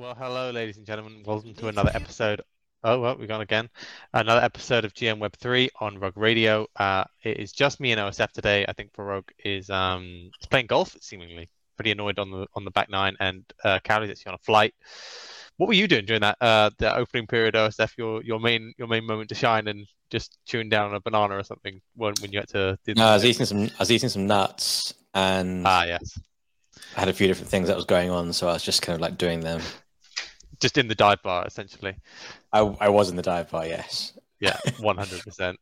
Well, hello, ladies and gentlemen. Welcome to another episode. Oh, well, we're gone again. Another episode of GM Web 3 on Rug Radio. Uh, it is just me and OSF today. I think Farokh is um, playing golf, seemingly. Pretty annoyed on the on the back nine, and uh, Cowley's actually on a flight. What were you doing during that uh, the opening period, OSF? Your your main your main moment to shine and just chewing down on a banana or something when, when you had to. Do No, I was eating some. I was eating some nuts, and Ah, yes. I had a few different things that was going on, so I was just kind of like doing them. Just in the dive bar, essentially. I I was in the dive bar, yes. Yeah, 100%.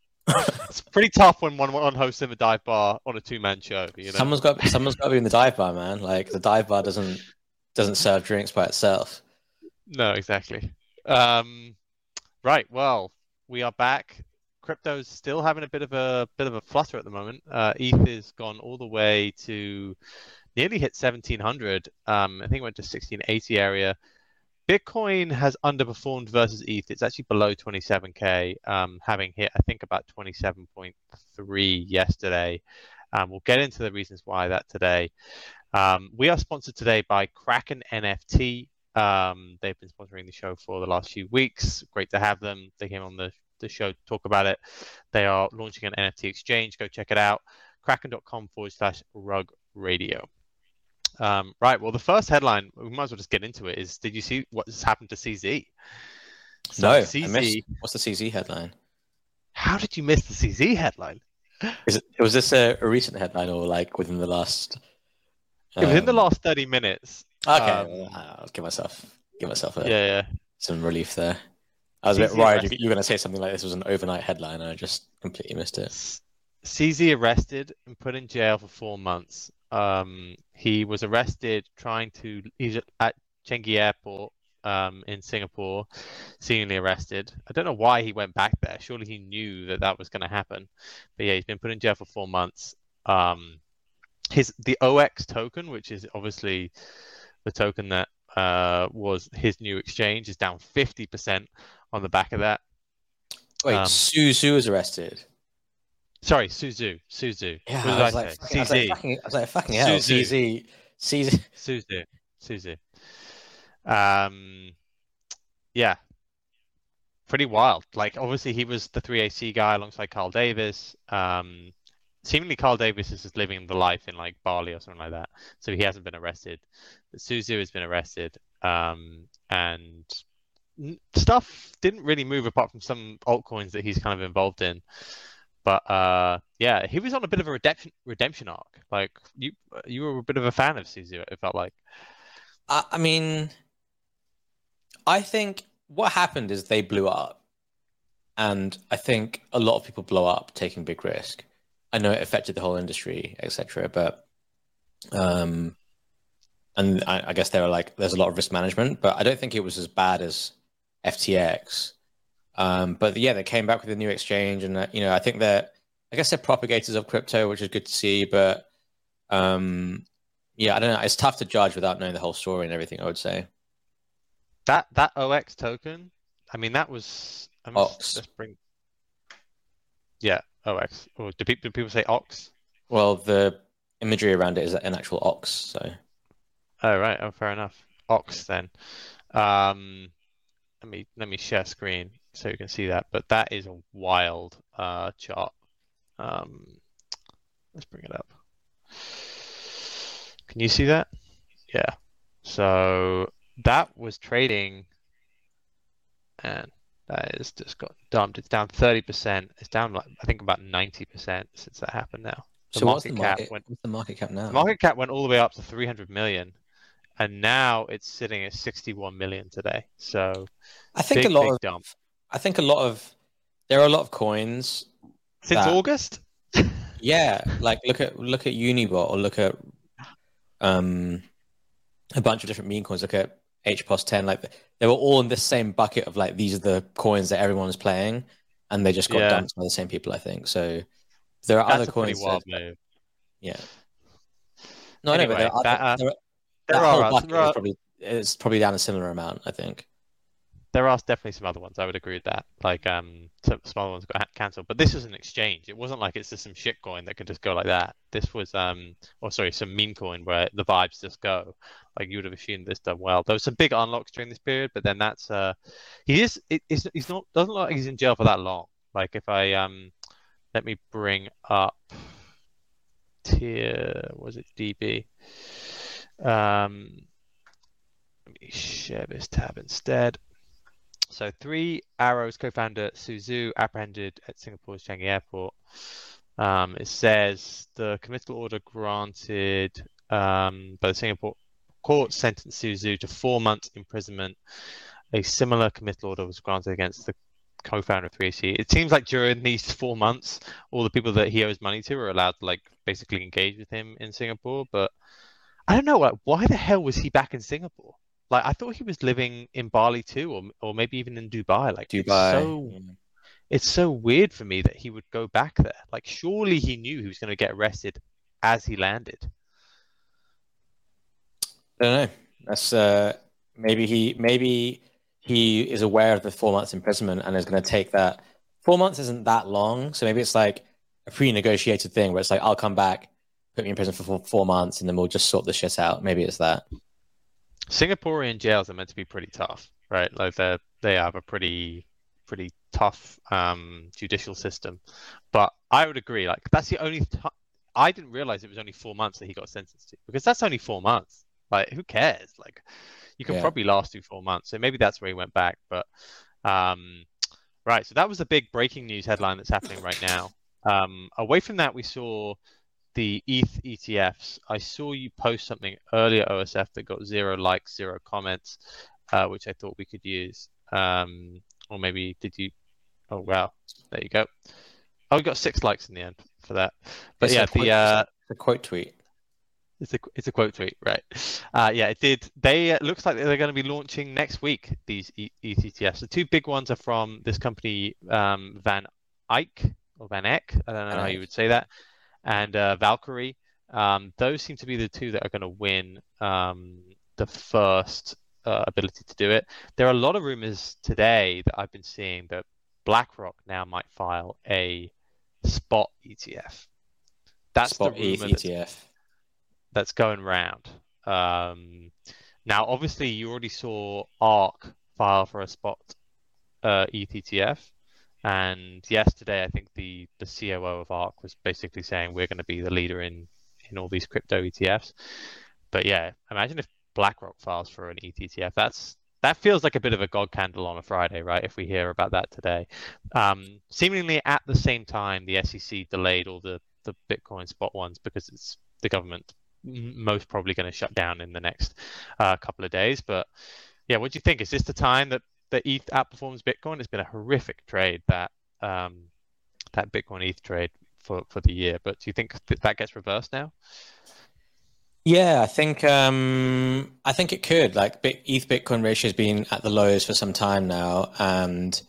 it's pretty tough when one one hosts in the dive bar on a two man show. You know, Someone's got someone's got to be in the dive bar, man. Like the dive bar doesn't doesn't serve drinks by itself. no, exactly. Um, right. Well, we are back. Crypto's still having a bit of a bit of a flutter at the moment. Uh, ETH has gone all the way to nearly hit 1700. Um, I think it went to 1680 area. Bitcoin has underperformed versus ETH. It's actually below 27k, um, having hit I think about 27.3 yesterday. Um, we'll get into the reasons why that today. Um, we are sponsored today by Kraken NFT. Um, they've been sponsoring the show for the last few weeks. Great to have them. They came on the, the show to talk about it. They are launching an NFT exchange. Go check it out. Kraken.com forward slash rug radio. Um, right. Well, the first headline, we might as well just get into it, is did you see what has happened to CZ? So no, I CZ, missed, what's the CZ headline? how did you miss the CZ headline? Is it was this a, a recent headline or like within the last? It was in the um, last 30 minutes. Okay, um, I'll give myself give myself a, Yeah, yeah. some relief there. I was a bit worried you, you were going to say something like this was an overnight headline, and I just completely missed it. CZ arrested and put in jail for four months. Um, he was arrested trying to. He's at Changi Airport um, in Singapore, seemingly arrested. I don't know why he went back there. Surely he knew that that was going to happen. But yeah, he's been put in jail for four months. Um, his the OX token, which is obviously the token that uh, was his new exchange, is down fifty percent on the back of that. Wait, Um, Su Su was arrested. Sorry, Su Zhu. Suzu. Yeah, I was, I like, fucking, I was like, fucking, I was like, fucking hell, Su Zhu. CZ. Su Zhu. Suzu. Um, yeah, pretty wild. Like, obviously, he was the 3AC guy alongside Kyle Davies. Um, seemingly, Kyle Davies is just living the life in like Bali or something like that. So he hasn't been arrested. But Su Zhu has been arrested. Um, and stuff didn't really move apart from some altcoins that he's kind of involved in. But uh, yeah, he was on a bit of a redemption redemption arc. Like you, you were a bit of a fan of Su Zhu. It felt like. I, I mean, I think what happened is they blew up, and I think a lot of people blow up taking big risk. I know it affected the whole industry, etc. But, um, and I, I guess there are like there's a lot of risk management, but I don't think it was as bad as FTX. Um, but yeah, they came back with a new exchange, and uh, you know, I think they're, I guess they're propagators of crypto, which is good to see. But um, yeah, I don't know. It's tough to judge without knowing the whole story and everything. I would say. That that OX token, I mean, that was. I'm Ox. Let's bring. Yeah, OX. Or do people do people say Ox? Well, the imagery around it is an actual ox. So Oh right. Oh, fair enough. Ox then. Um, let me let me share screen so you can see that. But that is a wild uh chart. Um, let's bring it up. Can you see that? Yeah. So that was trading, and that is just got dumped. It's down 30%. It's down like I think about 90% since that happened now. The so what's the market cap market? went What's the market cap now? the market cap went all the way up to 300 million, and now it's sitting at 61 million today. So I think big, a lot of dump. I think a lot of there are a lot of coins. Since that- August? Yeah, like look at look at Unibot or look at um a bunch of different meme coins. Look at HPOS 10. Like they were all in the same bucket of like these are the coins that everyone is playing, and they just got Yeah. dumped by the same people. I think so. There are That's other coins. wild that- move. yeah. No, I know, but there are, that, uh, there are, There are, are probably it's probably down a similar amount. I think. There are definitely some other ones. I would agree with that. Like um, some, smaller ones got cancelled, but this was an exchange. It wasn't like it's just some shit coin that could just go like that. This was um, or sorry, some meme coin where the vibes just go. Like you would have assumed this done well. There was some big unlocks during this period, but then that's uh, he is it, he's, he's not doesn't look like he's in jail for that long. Like if I um, let me bring up tier was it DB um. Let me share this tab instead. So three Arrows co-founder Su Zhu apprehended at Singapore's Changi Airport. Um, it says the committal order granted um, by the Singapore court sentenced Su Zhu to four months imprisonment. A similar committal order was granted against the co-founder of 3AC. It seems like during these four months, all the people that he owes money to are allowed to like basically engage with him in Singapore. But I don't know, like, why the hell was he back in Singapore? Like I thought he was living in Bali too, or or maybe even in Dubai. Like Dubai. It's so, yeah. it's so weird for me that he would go back there. Like surely he knew he was going to get arrested as he landed. I don't know. That's uh, maybe he maybe he is aware of the four months imprisonment and is going to take that. Four months isn't that long, so maybe it's like a pre-negotiated thing where it's like I'll come back, put me in prison for four, four months, and then we'll just sort the shit out. Maybe it's that. Singaporean jails are meant to be pretty tough, right? Like they they have a pretty pretty tough um, judicial system. But I would agree, like that's the only. T- I didn't realize it was only four months that he got sentenced to because that's only four months. Like who cares? Like you can Yeah. probably last through four months. So maybe that's where he went back. But um, right, so that was the big breaking news headline that's happening right now. Um, away from that, we saw the ETH ETFs. I saw you post something earlier, OSF, that got zero likes, zero comments, uh, which I thought we could use. Um, or maybe did you? Oh wow, there you go. Oh, we got six likes in the end for that. But It's yeah, quote- the uh, the quote tweet. it's a it's a quote tweet, right? Uh, yeah, it did. They uh, looks like they're going to be launching next week. These ETFs. The two big ones are from this company, um, Van Eyck or Van Eck. I don't know how you would say that. And uh, Valkyrie. Um, those seem to be the two that are going to win um, the first uh, ability to do it. There are a lot of rumors today that I've been seeing that BlackRock now might file a spot ETF. That's Spot the rumor that's ETF. that's going round. Um, now, obviously, you already saw ARK file for a spot uh, and yesterday, I think the the COO of ARK was basically saying we're going to be the leader in in all these crypto ETFs. But yeah, imagine if BlackRock files for an ETF. That's that feels like a bit of a god candle on a Friday, right? If we hear about that today, um, seemingly at the same time, the SEC delayed all the the Bitcoin spot ones because it's the government most probably going to shut down in the next uh, couple of days. But yeah, what do you think? Is this the time that the ETH outperforms Bitcoin? It's been a horrific trade that um, that Bitcoin ETH trade for for the year. But do you think that, that gets reversed now? Yeah, I think um, I think it could. Like ETH Bitcoin ratio has been at the lows for some time now, and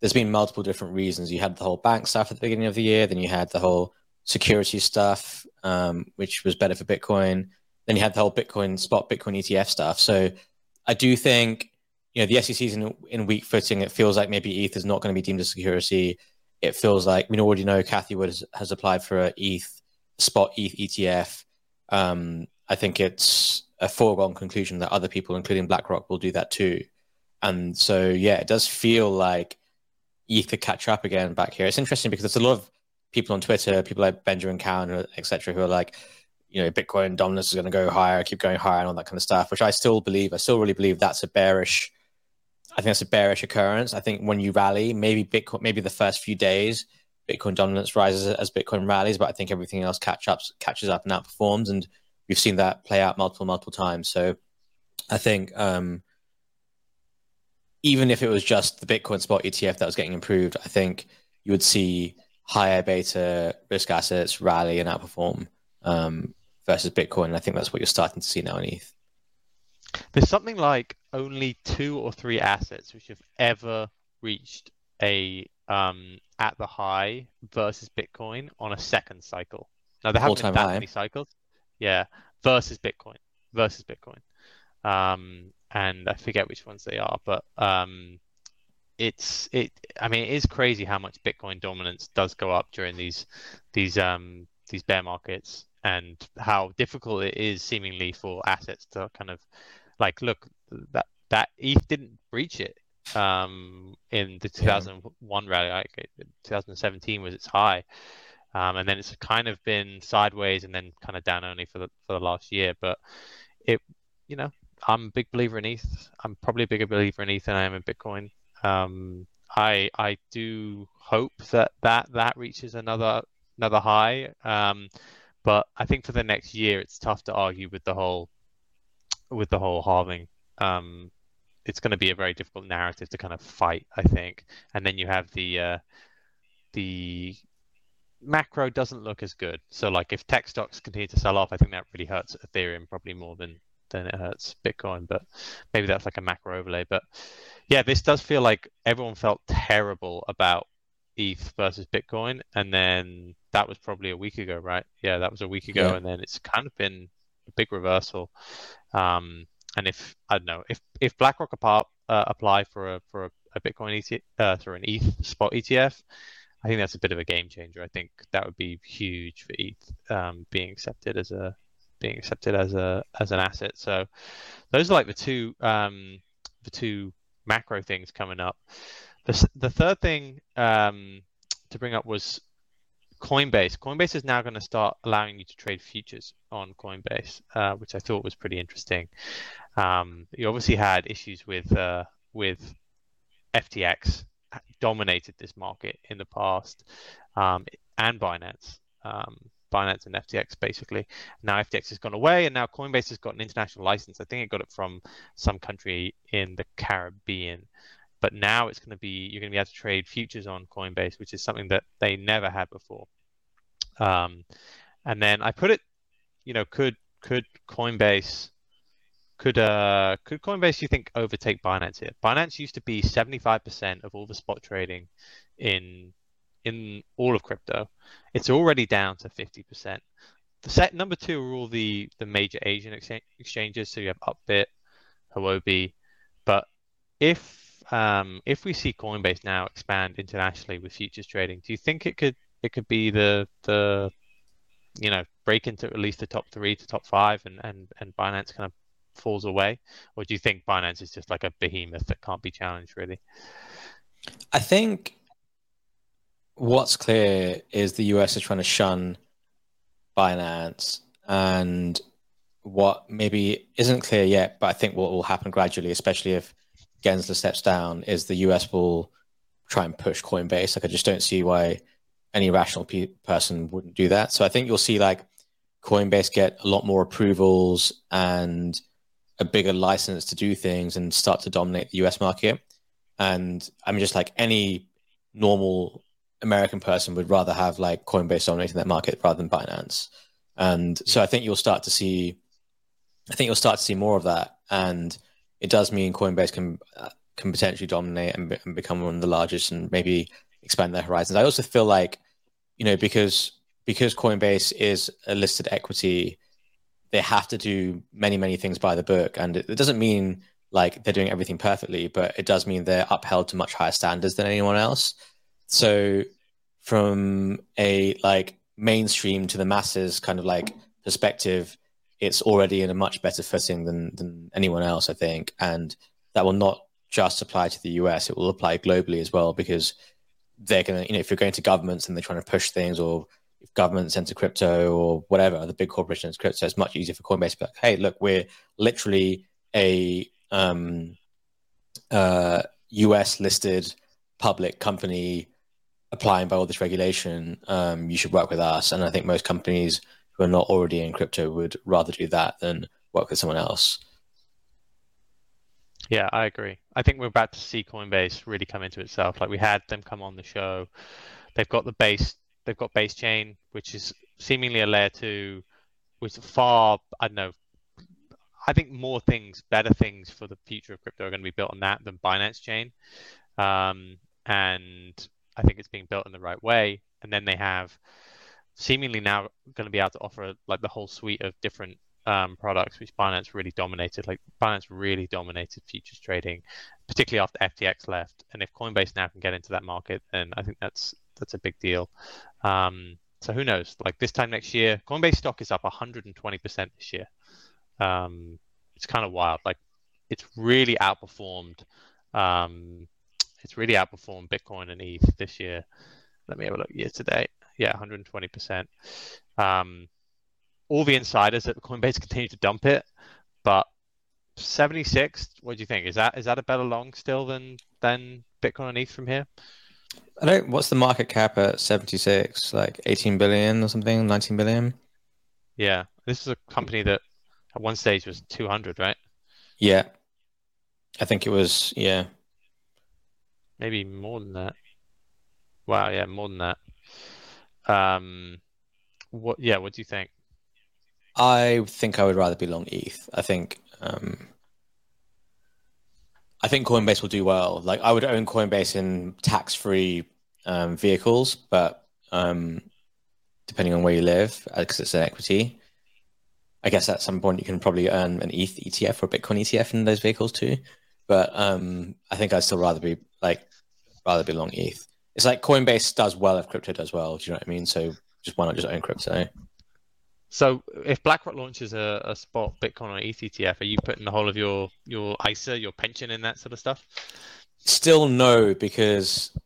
there's been multiple different reasons. You had the whole bank stuff at the beginning of the year, then you had the whole security stuff, um, which was better for Bitcoin. Then you had the whole Bitcoin spot Bitcoin ETF stuff. So I do think you know the SEC is in, in weak footing. It feels like maybe ETH is not going to be deemed a security. It feels like we already know Cathie Wood has, has applied for a ETH spot ETH ETF. Um, I think it's a foregone conclusion that other people, including BlackRock, will do that too. And so, yeah, it does feel like ETH could catch up again back here. It's interesting because there's a lot of people on Twitter, people like Benjamin Cowan, etc., who are like, you know, Bitcoin dominance is going to go higher, keep going higher, and all that kind of stuff. Which I still believe. I still really believe that's a bearish. I think that's a bearish occurrence. I think when you rally, maybe Bitcoin, maybe the first few days, Bitcoin dominance rises as Bitcoin rallies, but I think everything else catch up, catches up and outperforms, and we've seen that play out multiple, multiple times. So I think um, even if it was just the Bitcoin spot ETF that was getting improved, I think you would see higher beta risk assets rally and outperform um, versus Bitcoin. And I think that's what you're starting to see now in ETH. There's something like only two or three assets which have ever reached a um, at the high versus Bitcoin on a second cycle. Now there haven't been that high. many cycles. Yeah, versus Bitcoin, versus Bitcoin. Um, and I forget which ones they are, but um, it's it. I mean, it is crazy how much Bitcoin dominance does go up during these these um these bear markets, and how difficult it is seemingly for assets to kind of like look that that ETH didn't breach it um in the 2001 yeah. rally. Like 2017 was its high. Um, and then it's kind of been sideways and then kind of down only for the for the last year. But it, you know, I'm a big believer in ETH. I'm probably a bigger believer in ETH than I am in Bitcoin. Um, I I do hope that that that reaches another another high. Um, but I think for the next year, it's tough to argue with the whole with the whole halving. Um, it's going to be a very difficult narrative to kind of fight, I think. And then you have the uh, the macro doesn't look as good. So like if tech stocks continue to sell off, I think that really hurts Ethereum probably more than than it hurts Bitcoin. But maybe that's like a macro overlay. But yeah, this does feel like everyone felt terrible about ETH versus Bitcoin, and then that was probably a week ago, right? Yeah, that was a week ago, yeah. and then it's kind of been big reversal. Um, and if I don't know if if BlackRock apart, uh, apply for a for a, a Bitcoin ETF, uh, through an ETH spot ETF, I think that's a bit of a game changer. I think that would be huge for ETH um, being accepted as a being accepted as a as an asset. So those are like the two um, the two macro things coming up. The the third thing um, to bring up was Coinbase. Coinbase is now going to start allowing you to trade futures on Coinbase, uh, which I thought was pretty interesting. Um, you obviously had issues with uh, with FTX dominated this market in the past, um, and Binance. Um, Binance and FTX basically. Now FTX has gone away, and now Coinbase has got an international license. I think it got it from some country in the Caribbean, but now it's going to be you're going to be able to trade futures on Coinbase, which is something that they never had before. Um, and then I put it, you know, could could Coinbase could uh could Coinbase you think overtake Binance here? Binance used to be 75% of all the spot trading in in all of crypto. It's already down to 50%. The set number two are all the the major Asian exchanges. So you have Upbit, Huobi, but if um, if we see Coinbase now expand internationally with futures trading, do you think it could it could be the the you know break into at least the top three to top five, and and and Binance kind of falls away, or do you think Binance is just like a behemoth that can't be challenged really? I think what's clear is the US is trying to shun Binance, and what maybe isn't clear yet, but I think what will happen gradually, especially if Gensler steps down, is the US will try and push Coinbase. Like I just don't see why any rational pe- person wouldn't do that. So I think you'll see like Coinbase get a lot more approvals and a bigger license to do things and start to dominate the US market. And I mean, just like any normal American person would rather have like Coinbase dominating that market rather than Binance. And so I think you'll start to see, I think you'll start to see more of that. And it does mean Coinbase can uh, can potentially dominate and, be, and become one of the largest and maybe expand their horizons. I also feel like, you know, because because Coinbase is a listed equity, they have to do many many things by the book and it, it, doesn't mean like they're doing everything perfectly but it does mean they're upheld to much higher standards than anyone else so from a like mainstream to the masses kind of like perspective it's already in a much better footing than than anyone else i think and that will not just apply to the us it will apply globally as well because they're going to you know if you're going to governments and they're trying to push things or if governments enter crypto or whatever, the big corporations crypto, it's much easier for Coinbase to be like, hey, look, we're literally a um, uh, US listed public company applying by all this regulation. Um, you should work with us. And I think most companies who are not already in crypto would rather do that than work with someone else. Yeah, I agree. I think we're about to see Coinbase really come into itself. Like we had them come on the show. They've got the base they've got base chain, which is seemingly a layer two, which far I don't know. I think more things, better things for the future of crypto are going to be built on that than Binance chain, um, and I think it's being built in the right way. And then they have seemingly now going to be able to offer like the whole suite of different um, products, which Binance really dominated. Like Binance really dominated futures trading particularly after FTX left. And if Coinbase now can get into that market, then I think that's that's a big deal. Um, so who knows? Like this time next year, Coinbase stock is up 120% this year. Um, it's kind of wild. Like it's really outperformed. Um, it's really outperformed Bitcoin and ETH this year. Let me have a look year to date. Yeah, 120%. Um, all the insiders at Coinbase continue to dump it, but 76. What do you think? Is that is that a better long still than than Bitcoin and ETH from here? I don't. What's the market cap at 76? Like 18 billion or something? 19 billion? Yeah, this is a company that at one stage was 200, right? Yeah, I think it was. Yeah, maybe more than that. Wow, yeah, more than that. Um, what? Yeah, what do you think? I think I would rather be long ETH. I think um, I think Coinbase will do well. Like I would own Coinbase in tax-free um, vehicles, but um, depending on where you live, because uh, it's an equity, I guess at some point you can probably earn an ETH ETF or a Bitcoin ETF in those vehicles too. But um, I think I'd still rather be like rather be long ETH. It's like Coinbase does well if crypto does well. Do you know what I mean? So just why not just own crypto? So if BlackRock launches a, a spot Bitcoin or ETF, are you putting the whole of your your ISA, your pension in that sort of stuff? Still no, because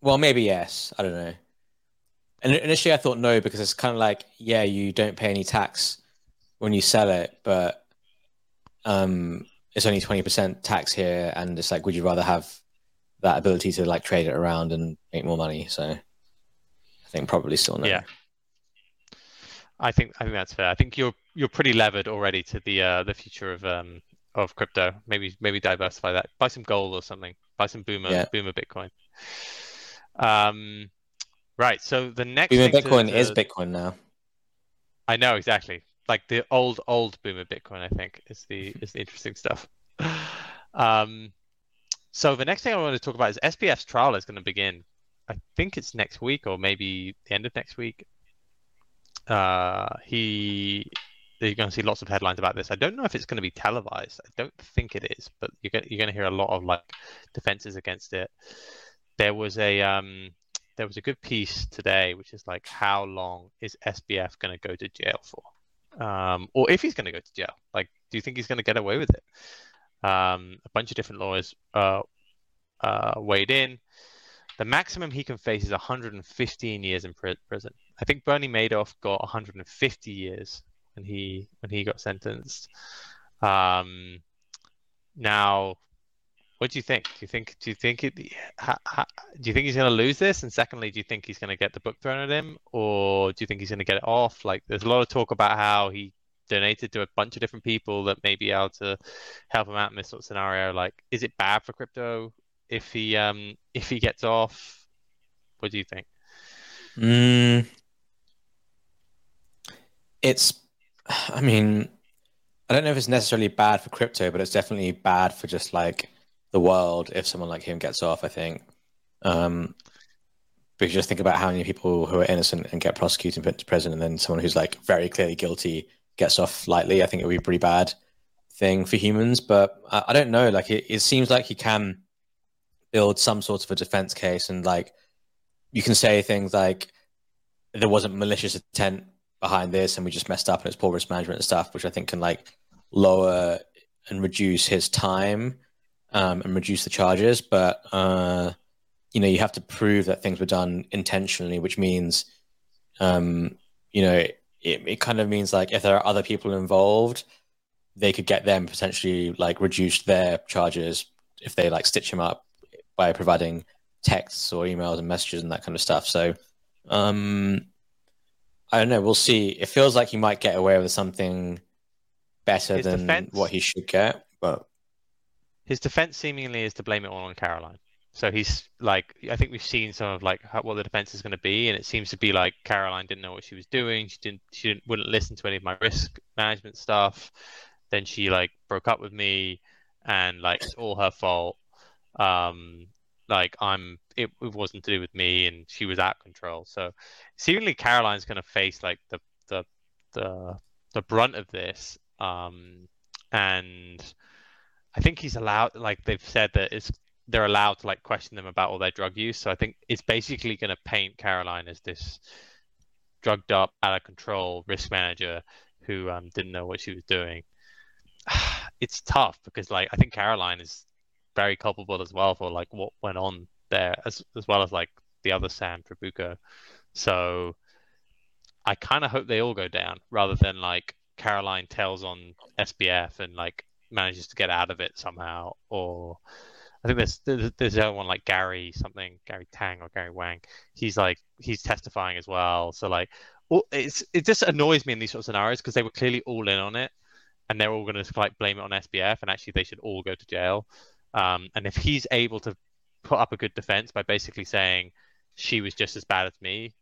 well, maybe yes. I don't know. And initially, I thought no because it's kind of like yeah, you don't pay any tax when you sell it, but um, it's only twenty percent tax here, and it's like, would you rather have that ability to like trade it around and make more money? So I think probably still no. Yeah. I think I think that's fair. I think you're you're pretty levered already to the uh, the future of um of crypto. Maybe maybe diversify that. Buy some gold or something. Buy some boomer yeah. boomer Bitcoin. Um, right. So the next boomer Bitcoin to, is Bitcoin now. I know exactly. Like the old old boomer Bitcoin. I think is the is the interesting stuff. Um, so the next thing I want to talk about is SBF's trial is going to begin. I think it's next week or maybe the end of next week. Uh, he you're going to see lots of headlines about this. I don't know if it's going to be televised. I don't think it is, but you're going, you're going to hear a lot of like defenses against it. There was a um, there was a good piece today, which is like, how long is SBF going to go to jail for, um, or if he's going to go to jail? Like, do you think he's going to get away with it? Um, a bunch of different lawyers uh, uh, weighed in. The maximum he can face is 115 years in prison. I think Bernie Madoff got 150 years when he when he got sentenced. Um, now, what do you think? Do you think do you think it, ha, ha, do you think he's going to lose this? And secondly, do you think he's going to get the book thrown at him, or do you think he's going to get it off? Like, there's a lot of talk about how he donated to a bunch of different people that may be able to help him out in this sort of scenario. Like, is it bad for crypto if he um if he gets off? What do you think? Mm, it's, I mean, I don't know if it's necessarily bad for crypto, but it's definitely bad for just like the world if someone like him gets off. I think. Um, because just think about how many people who are innocent and get prosecuted and put to prison, and then someone who's like very clearly guilty gets off lightly. I think it would be a pretty bad thing for humans. But I, I don't know. Like it, it seems like he can build some sort of a defense case and like you can say things like there wasn't malicious intent behind this and we just messed up and it's poor risk management and stuff which i think can like lower and reduce his time um, and reduce the charges but uh, you know you have to prove that things were done intentionally which means um, you know it, it kind of means like if there are other people involved they could get them potentially like reduce their charges if they like stitch him up by providing texts or emails and messages and that kind of stuff. So, um, I don't know. We'll see. It feels like he might get away with something better his than defense, what he should get, but his defense seemingly is to blame it all on Caroline. So he's like, I think we've seen some of like how, what the defense is going to be, and it seems to be like Caroline didn't know what she was doing. She didn't, she didn't, wouldn't listen to any of my risk management stuff. Then she like broke up with me, and like it's all her fault um, like I'm, it, it wasn't to do with me, and she was out of control. So seemingly Caroline's going to face like the the the the brunt of this, um, and I think he's allowed. Like they've said that it's they're allowed to like question them about all their drug use. So I think it's basically going to paint Caroline as this drugged up, out of control risk manager who um, didn't know what she was doing. It's tough because like I think Caroline is very culpable as well for like what went on there, as as well as like the other Sam Trabucco. So I kind of hope they all go down rather than like Caroline tells on SBF and like manages to get out of it somehow, or I think there's there's, there's other one like Gary something, Gary Tang or Gary Wang. He's like he's testifying as well. So like, it's it just annoys me in these sort of scenarios because they were clearly all in on it, and they're all going to like blame it on SBF, and actually they should all go to jail. Um, and if he's able to put up a good defense by basically saying she was just as bad as me,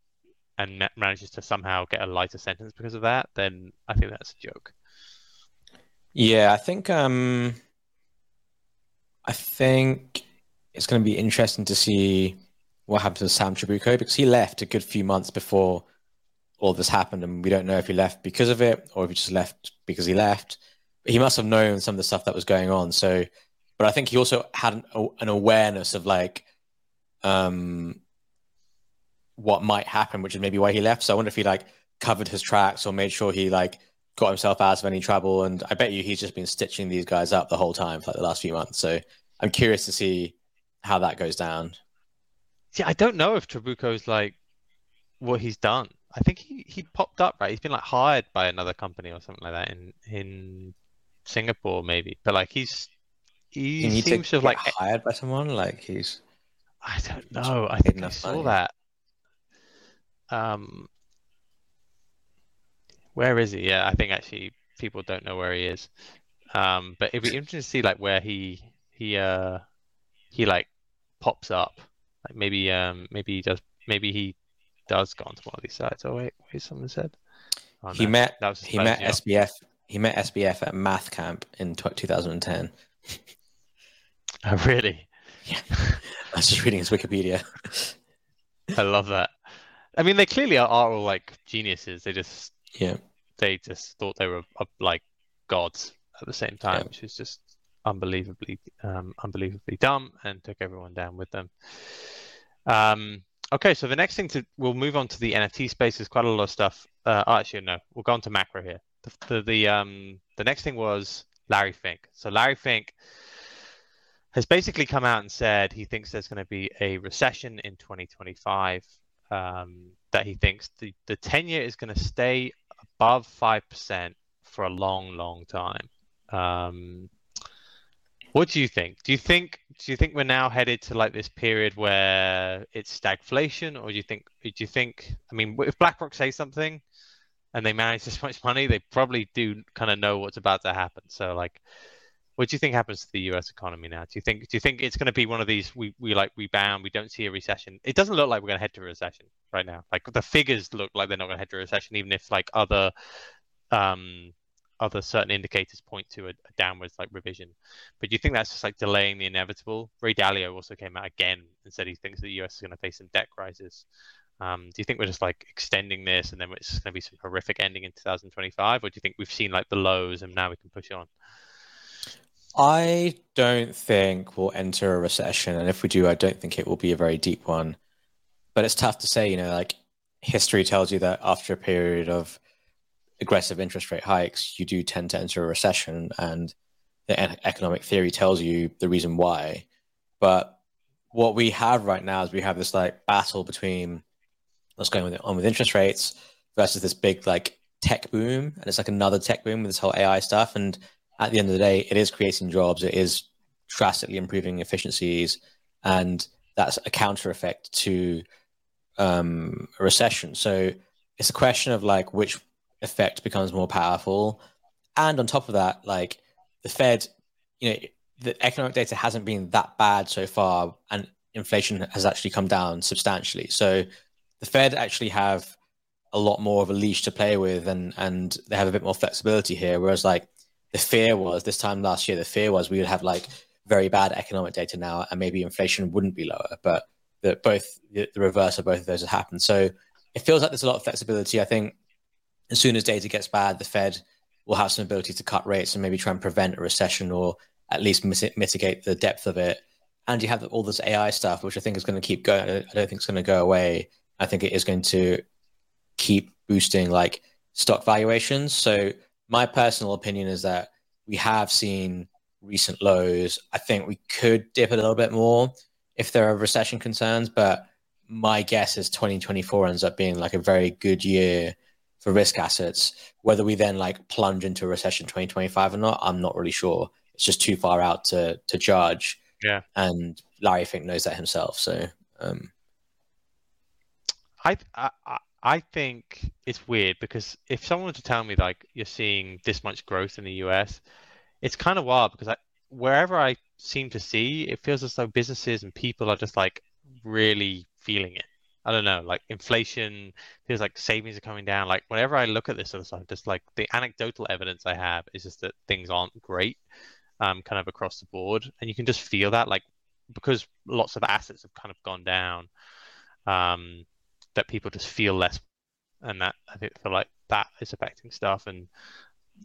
and manages to somehow get a lighter sentence because of that, then I think that's a joke. Yeah, I think um, I think it's going to be interesting to see what happens to Sam Trabucco because he left a good few months before all this happened, and we don't know if he left because of it or if he just left because he left. He must have known some of the stuff that was going on. So, but I think he also had an, an awareness of like um, what might happen, which is maybe why he left. So I wonder if he like covered his tracks or made sure he like got himself out of any trouble. And I bet you he's just been stitching these guys up the whole time for like the last few months. So I'm curious to see how that goes down. Yeah, I don't know if Trabucco's like what he's done. I think he, he popped up, right? He's been like hired by another company or something like that in in Singapore, maybe. But like he's he he seems to have like hired by someone. Like he's I don't know. I think I saw money. that. Um, where is he? Yeah, I think actually people don't know where he is. Um, but it'd be interesting to see like where he he uh he like pops up. Like maybe um maybe he does maybe he does go onto one of these sites. Oh wait, wait, someone said oh, he no, met he met SBF he met SBF at math camp in 2010. oh really? Yeah, I was just reading his Wikipedia. I love that. I mean, they clearly are, are all like geniuses. They just yeah they just thought they were uh, like gods at the same time, yeah. which is just unbelievably, um, unbelievably dumb, and took everyone down with them. Um, okay, so the next thing to we'll move on to the NFT space. There's quite a lot of stuff. Uh, oh, actually, no, we'll go on to macro here. The the, the um the next thing was Larry Fink. So Larry Fink has basically come out and said he thinks there's going to be a recession in 2025. Um, that he thinks the, the 10 year is going to stay above 5% for a long, long time. Um, what do you think? Do you think do you think we're now headed to like this period where it's stagflation, or do you think do you think I mean if BlackRock say something and they manage this much money, they probably do kind of know what's about to happen. So like, what do you think happens to the U.S. economy now? Do you think do you think it's going to be one of these we we like rebound, we don't see a recession? It doesn't look like we're going to head to a recession right now. Like the figures look like they're not going to head to a recession, even if like other um other certain indicators point to a, a downwards like revision. But do you think that's just like delaying the inevitable? Ray Dalio also came out again and said he thinks the U.S. is going to face some debt crisis. Um, do you think we're just like extending this and then it's going to be some horrific ending in 2025, or do you think we've seen like the lows and now we can push on? I don't think we'll enter a recession, and if we do, I don't think it will be a very deep one. But it's tough to say, you know, like history tells you that after a period of aggressive interest rate hikes, you do tend to enter a recession, and the economic theory tells you the reason why. But what we have right now is we have this like battle between what's going on with interest rates versus this big like tech boom, and it's like another tech boom with this whole AI stuff, and at the end of the day, it is creating jobs. It is drastically improving efficiencies, and that's a counter effect to um, a recession. So it's a question of like which effect becomes more powerful, and on top of that, like the Fed, you know, the economic data hasn't been that bad so far, and inflation has actually come down substantially. So the Fed actually have a lot more of a leash to play with, and and they have a bit more flexibility here. Whereas like the fear was this time last year, the fear was we would have like very bad economic data now, and maybe inflation wouldn't be lower. But the, both the, the reverse of both of those has happened. So it feels like there's a lot of flexibility. I think as soon as data gets bad, the Fed will have some ability to cut rates and maybe try and prevent a recession or at least mitigate the depth of it. And you have all this AI stuff, which I think is going to keep going. I don't think it's going to go away. I think it is going to keep boosting like stock valuations. So my personal opinion is that we have seen recent lows. I think we could dip a little bit more if there are recession concerns, but my guess is 2024 ends up being like a very good year for risk assets. Whether we then like plunge into a recession 2025 or not, I'm not really sure. It's just too far out to to judge. Yeah. And Larry Fink knows that himself. So um I, I I think it's weird because if someone were to tell me like you're seeing this much growth in the US, it's kind of wild because I, wherever I seem to see, it feels as though businesses and people are just like really feeling it. I don't know, like inflation feels like savings are coming down. Like whenever I look at this sort of stuff, just like the anecdotal evidence I have is just that things aren't great, um, kind of across the board, and you can just feel that, like because lots of assets have kind of gone down, um, that people just feel less, and that I think feel like that is affecting stuff, and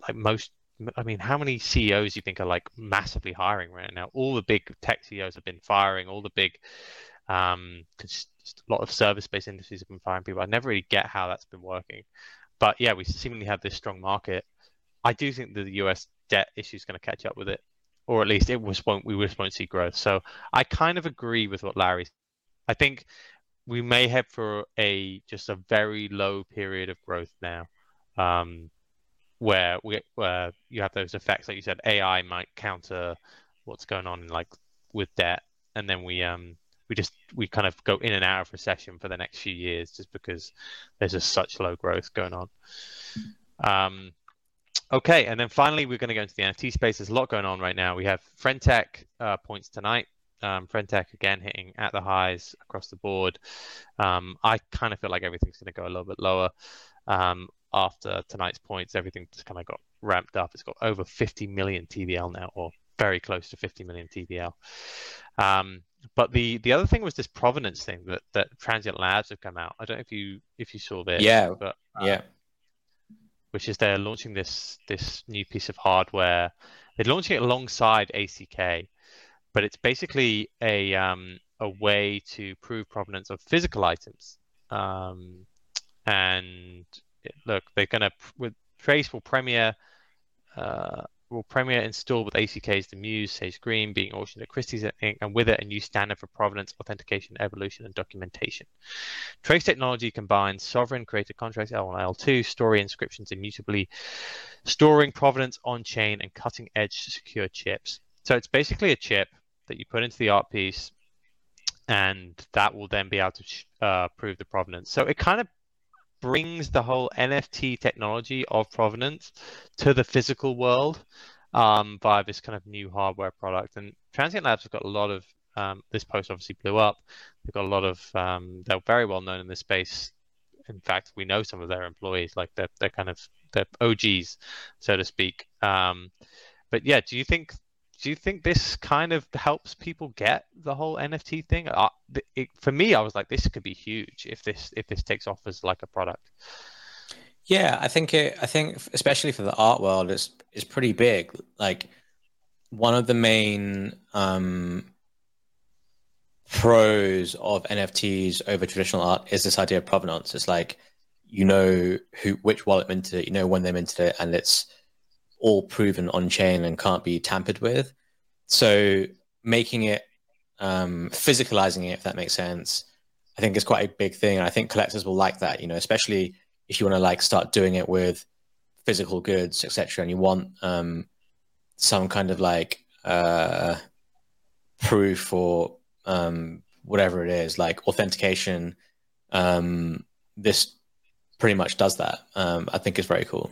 like most I mean, how many CEOs do you think are like massively hiring right now? All the big tech CEOs have been firing. All the big, um, a lot of service-based industries have been firing people. I never really get how that's been working, but yeah, we seemingly have this strong market. I do think that the US debt issue is going to catch up with it, or at least it was won't we just won't see growth. So I kind of agree with what Larry. I think we may head for a just a very low period of growth now. Um, where we where you have those effects, like you said, AI might counter what's going on like with debt, and then we um we just we kind of go in and out of recession for the next few years just because there's just such low growth going on. Um, okay, and then finally we're going to go into the NFT space. There's a lot going on right now. We have Friend.tech uh, points tonight. Um, Friend.tech again hitting at the highs across the board. Um, I kind of feel like everything's going to go a little bit lower. Um, after tonight's points, everything just kind of got ramped up. It's got over 50 million TVL now, or very close to 50 million TVL. Um, but the the other thing was this provenance thing that that Transient Labs have come out. I don't know if you if you saw this. Yeah. But, um, yeah. Which is they're launching this this new piece of hardware. They're launching it alongside ACK, but it's basically a um, a way to prove provenance of physical items. Um, and look, they're going to with Trace will premiere uh, will premiere installed with ACK's the Muse Sage Green being auctioned at Christie's and with it a new standard for provenance, authentication, evolution, and documentation. Trace technology combines sovereign created contracts L1 L2 story inscriptions immutably storing provenance on chain and cutting edge secure chips. So it's basically a chip that you put into the art piece and that will then be able to uh, prove the provenance. So it kind of brings the whole NFT technology of provenance to the physical world um, via this kind of new hardware product. And Transient Labs have got a lot of um, this post obviously blew up. They've got a lot of um, they're very well known in this space. In fact, we know some of their employees, like they're they're kind of they're OGs, so to speak. Um, but yeah, do you think do you think this kind of helps people get the whole NFT thing? It, for me, I was like, this could be huge if this if this takes off as like a product. Yeah, I think it. I think especially for the art world, it's it's pretty big. Like one of the main um, pros of NFTs over traditional art is this idea of provenance. It's like you know who which wallet minted it, you know when they minted it, and it's all proven on chain and can't be tampered with. So making it um, physicalizing it, if that makes sense, I think is quite a big thing. And I think collectors will like that, you know, especially if you want to like start doing it with physical goods, etc. And you want um, some kind of like uh, proof or um, whatever it is, like authentication. Um, this pretty much does that. Um, I think is very cool.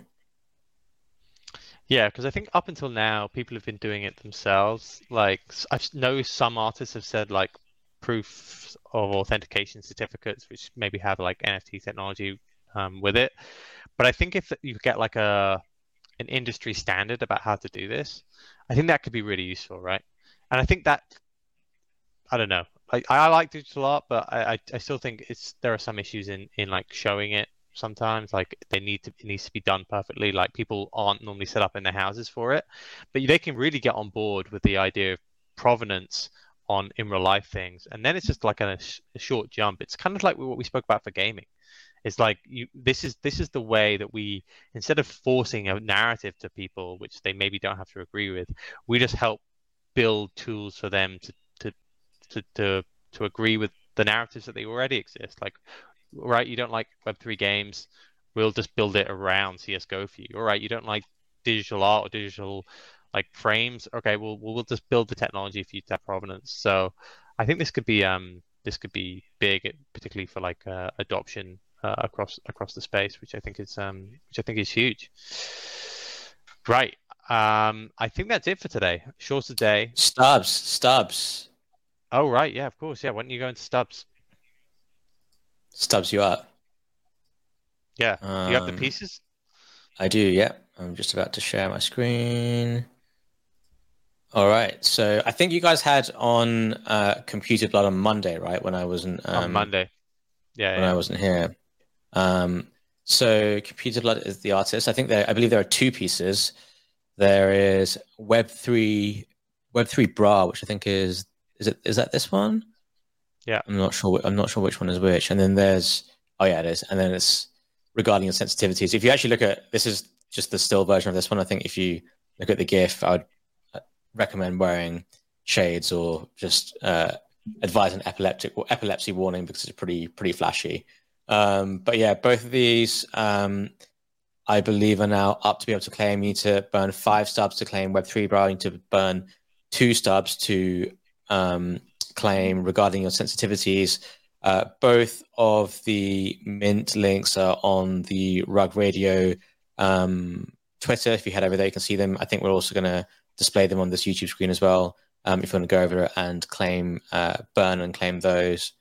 Yeah, because I think up until now, people have been doing it themselves. Like, I know some artists have said like proof of authentication certificates, which maybe have like NFT technology um, with it. But I think if you get like a an industry standard about how to do this, I think that could be really useful, right? And I think that I don't know. I, I like digital art, but I, I, I still think it's there are some issues in in like showing it sometimes. Like they need to it needs to be done perfectly. Like people aren't normally set up in their houses for it, but they can really get on board with the idea of provenance on in real life things, and then it's just like a, a short jump. It's kind of like what we spoke about for gaming. It's like you this is this is the way that we instead of forcing a narrative to people which they maybe don't have to agree with, we just help build tools for them to to to to, to agree with the narratives that they already exist. Like right, you don't like Web3 games, we'll just build it around CSGO for you. All right, you don't like digital art or digital like frames. Okay, we'll we'll just build the technology for you to have provenance. So I think this could be um this could be big, particularly for like uh, adoption uh, across across the space, which I think is um which I think is huge. Right. Um, I think that's it for today. Shorter day. Stubs, Stubs. Oh right, yeah, of course, yeah. Why don't you go into stubs? Stubs you up. Yeah. Um, you have the pieces? I do, yeah. I'm just about to share my screen. All right. So I think you guys had on uh, Computer Blood on Monday, right? When I wasn't um, on Monday. Yeah, when yeah. I wasn't here. Um, so Computer Blood is the artist. I think there. I believe there are two pieces. There is Web three, Web three Bra, which I think is is it is that this one? Yeah. I'm not sure. I'm not sure which one is which. And then there's oh yeah, it is. And then it's regarding your sensitivities. If you actually look at this is just the still version of this one. I think if you look at the GIF, I would uh, recommend wearing shades or just uh, advise an epileptic or epilepsy warning because it's pretty pretty flashy. Um, but yeah, both of these um, I believe are now up to be able to claim. You need to burn five stubs to claim Web3 bra. You need to burn two stubs to um, claim regarding your sensitivities. Uh, both of the mint links are on the Rug Radio um, Twitter. If you head over there, you can see them. I think we're also going to display them on this YouTube screen as well. Um, if you want to go over and claim, uh, burn and claim those.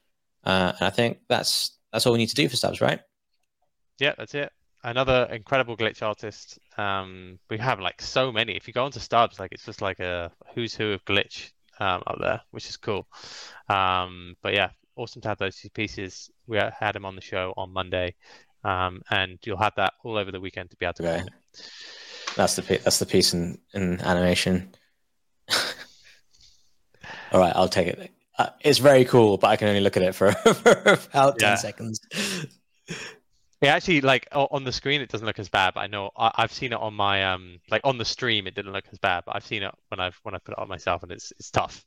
Uh, and I think that's that's all we need to do for stubs, right? Yeah, that's it. Another incredible glitch artist. Um, we have like so many. If you go onto Stubs, like it's just like a who's who of glitch um, up there, which is cool. Um, but yeah, awesome to have those two pieces. We had him on the show on Monday, um, and you'll have that all over the weekend to be able to. Claim. That's the that's the piece in in animation. All right, I'll take it. Uh, it's very cool, but I can only look at it for, for about ten seconds. It actually like on the screen it doesn't look as bad, but I know I, I've seen it on my um like on the stream it didn't look as bad, but I've seen it when I've when I put it on myself and it's it's tough.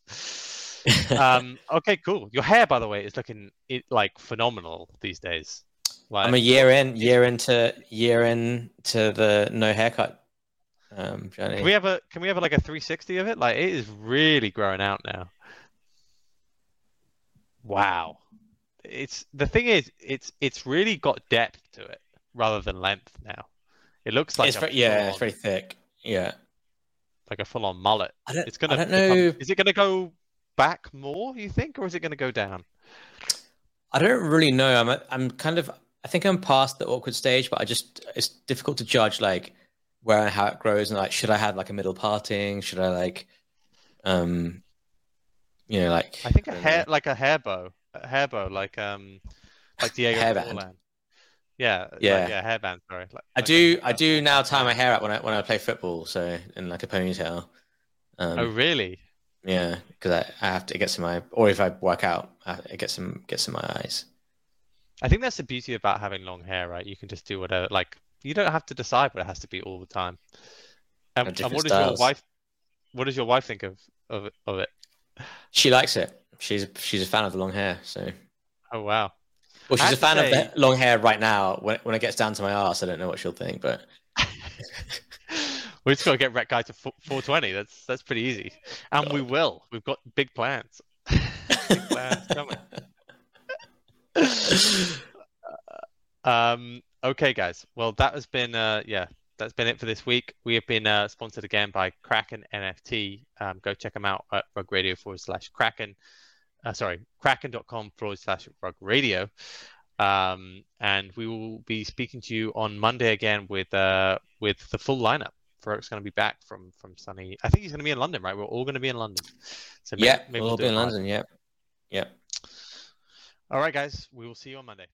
um okay cool. Your hair by the way is looking it like phenomenal these days. Like I'm a year in, year into year in to the no haircut um, journey. can we have a can we have like a 360 of it? Like it is really growing out now. Wow it's the thing is it's it's really got depth to it rather than length now it looks like it's very, yeah, it's very thick. Yeah, like a full-on mullet I don't, it's gonna I don't become- know. is it gonna go back more you think or is it gonna go down I don't really know. I'm I'm kind of I think I'm past the awkward stage, but I just it's difficult to judge like where and how it grows and like should I have like a middle parting? Should I like um you know like i think a hair know. like a hair bow a hair bow like um like diego Hairband. Forlan. yeah like- Yeah. yeah hairband sorry like, I like do I do now tie my hair up when I when I play football, so in like a ponytail. Um, oh really Yeah, because I, I have to it gets in my or if I work out, I, it gets in gets in my eyes. I think that's the beauty about having long hair, right? You can just do whatever. Like you don't have to decide what it has to be all the time. Um, and what does styles. your wife? What does your wife think of of of it? She likes it. She's she's a fan of the long hair. So Oh wow! well, she's a fan of the long hair right now. When when it gets down to my ass, I don't know what she'll think, but we just got to get Ret Guy to 420. That's that's pretty easy, and we will. We've got big plans. big plans coming. Um, okay, guys. Well, that has been uh, yeah, that's been it for this week. We have been uh, sponsored again by Kraken NFT. Um, go check them out at Rug Radio forward slash Kraken. Uh, sorry, Kraken.com forward slash Rug Radio. Um, and we will be speaking to you on Monday again with uh, with the full lineup. Farokh's going to be back from from sunny. I think he's going to be in London, right? We're all going to be in London. So maybe- yeah, maybe we'll all do be in. London. Yep, yep. All right, guys. We will see you on Monday.